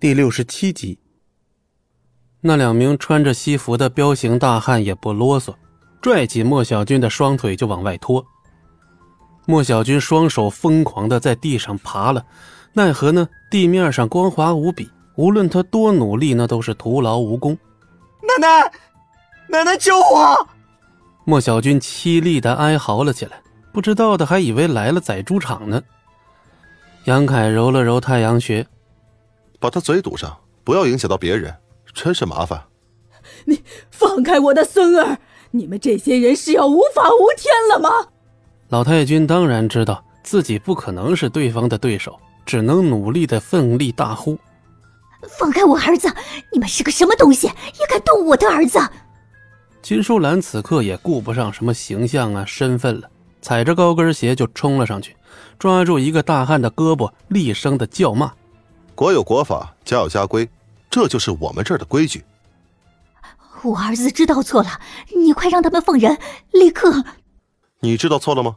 第六十七集。那两名穿着西服的彪形大汉也不啰嗦，拽起莫小军的双腿就往外拖。莫小军双手疯狂的在地上爬了，奈何呢？地面上光滑无比，无论他多努力，那都是徒劳无功。奶奶，奶奶救我！莫小军凄厉的哀嚎了起来，不知道的还以为来了宰猪场呢。杨凯揉了揉太阳穴，把他嘴堵上，不要影响到别人，真是麻烦。你放开我的孙儿！你们这些人是要无法无天了吗？老太君当然知道自己不可能是对方的对手，只能努力的奋力大呼：“放开我儿子！你们是个什么东西，也敢动我的儿子？”金淑兰此刻也顾不上什么形象啊、身份了，踩着高跟鞋就冲了上去，抓住一个大汉的胳膊，厉声的叫骂：“国有国法，家有家规，这就是我们这儿的规矩。”我儿子知道错了，你快让他们放人，立刻！你知道错了吗？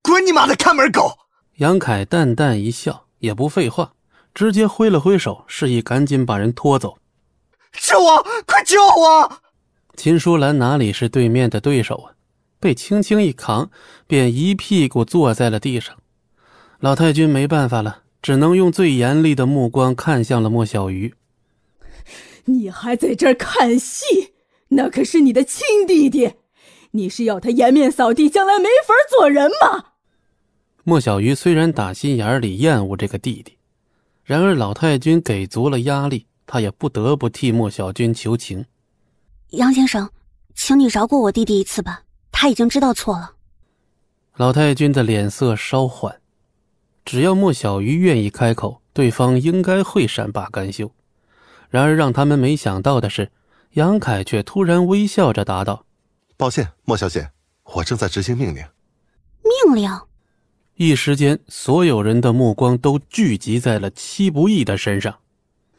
滚你妈的看门狗！杨凯淡淡一笑，也不废话，直接挥了挥手，示意赶紧把人拖走。救我！快救我！秦淑兰哪里是对面的对手啊？被轻轻一扛，便一屁股坐在了地上。老太君没办法了，只能用最严厉的目光看向了莫小鱼。你还在这儿看戏？那可是你的亲弟弟。你是要他颜面扫地，将来没法做人吗？莫小鱼虽然打心眼里厌恶这个弟弟，然而老太君给足了压力，他也不得不替莫小军求情。杨先生，请你饶过我弟弟一次吧，他已经知道错了。老太君的脸色稍缓，只要莫小鱼愿意开口，对方应该会善罢甘休。然而让他们没想到的是，杨凯却突然微笑着答道。抱歉，莫小姐，我正在执行命令。命令！一时间，所有人的目光都聚集在了戚不义的身上。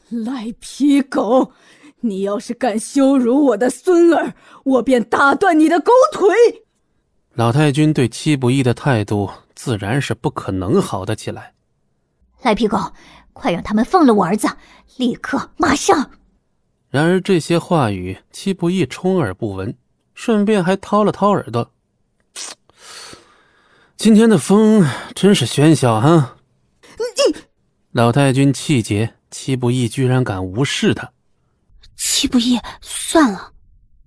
赖皮狗，你要是敢羞辱我的孙儿，我便打断你的狗腿！老太君对戚不义的态度自然是不可能好得起来。赖皮狗，快让他们放了我儿子！立刻，马上！然而这些话语，戚不义充耳不闻。顺便还掏了掏耳朵。今天的风真是喧嚣啊！老太君气结，戚不义居然敢无视他。戚不义，算了，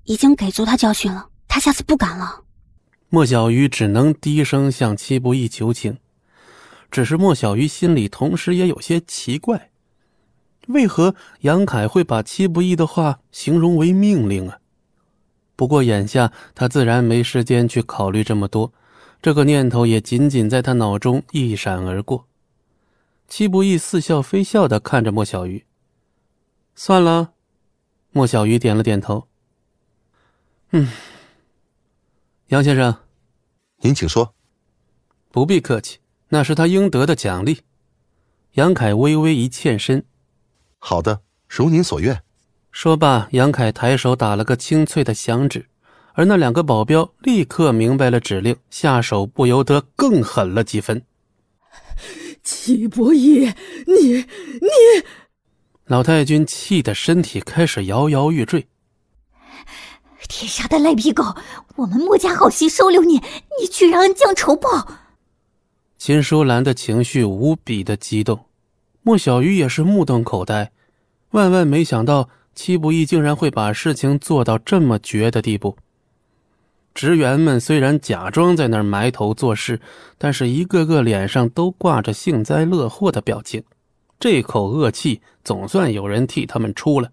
已经给足他教训了，他下次不敢了。莫小鱼只能低声向戚不义求情。只是莫小鱼心里同时也有些奇怪：为何杨凯会把戚不义的话形容为命令啊？不过眼下他自然没时间去考虑这么多，这个念头也仅仅在他脑中一闪而过。戚不义似笑非笑的看着莫小鱼。算了，莫小鱼点了点头。嗯，杨先生，您请说。不必客气，那是他应得的奖励。杨凯微微一欠身。好的，如您所愿。说罢，杨凯抬手打了个清脆的响指，而那两个保镖立刻明白了指令，下手不由得更狠了几分。齐不义，你你！老太君气得身体开始摇摇欲坠。天杀的赖皮狗！我们莫家好心收留你，你居然恩将仇报！秦淑兰的情绪无比的激动，莫小鱼也是目瞪口呆，万万没想到。戚不义竟然会把事情做到这么绝的地步。职员们虽然假装在那儿埋头做事，但是一个个脸上都挂着幸灾乐祸的表情。这口恶气总算有人替他们出了。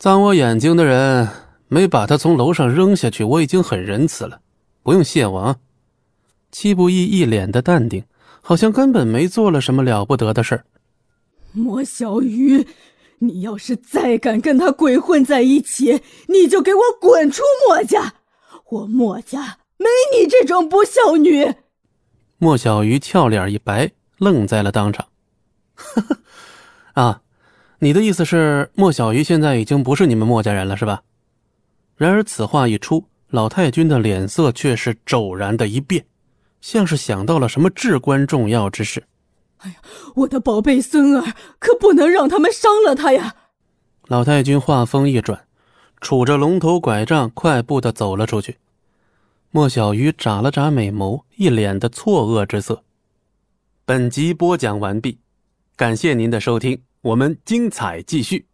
脏我眼睛的人没把他从楼上扔下去，我已经很仁慈了，不用谢我啊。戚不义一脸的淡定，好像根本没做了什么了不得的事儿。莫小鱼。你要是再敢跟他鬼混在一起，你就给我滚出墨家！我墨家没你这种不孝女。莫小鱼俏脸一白，愣在了当场。啊，你的意思是莫小鱼现在已经不是你们莫家人了，是吧？然而此话一出，老太君的脸色却是骤然的一变，像是想到了什么至关重要之事。哎呀，我的宝贝孙儿，可不能让他们伤了他呀！老太君话锋一转，杵着龙头拐杖，快步的走了出去。莫小鱼眨了眨美眸，一脸的错愕之色。本集播讲完毕，感谢您的收听，我们精彩继续。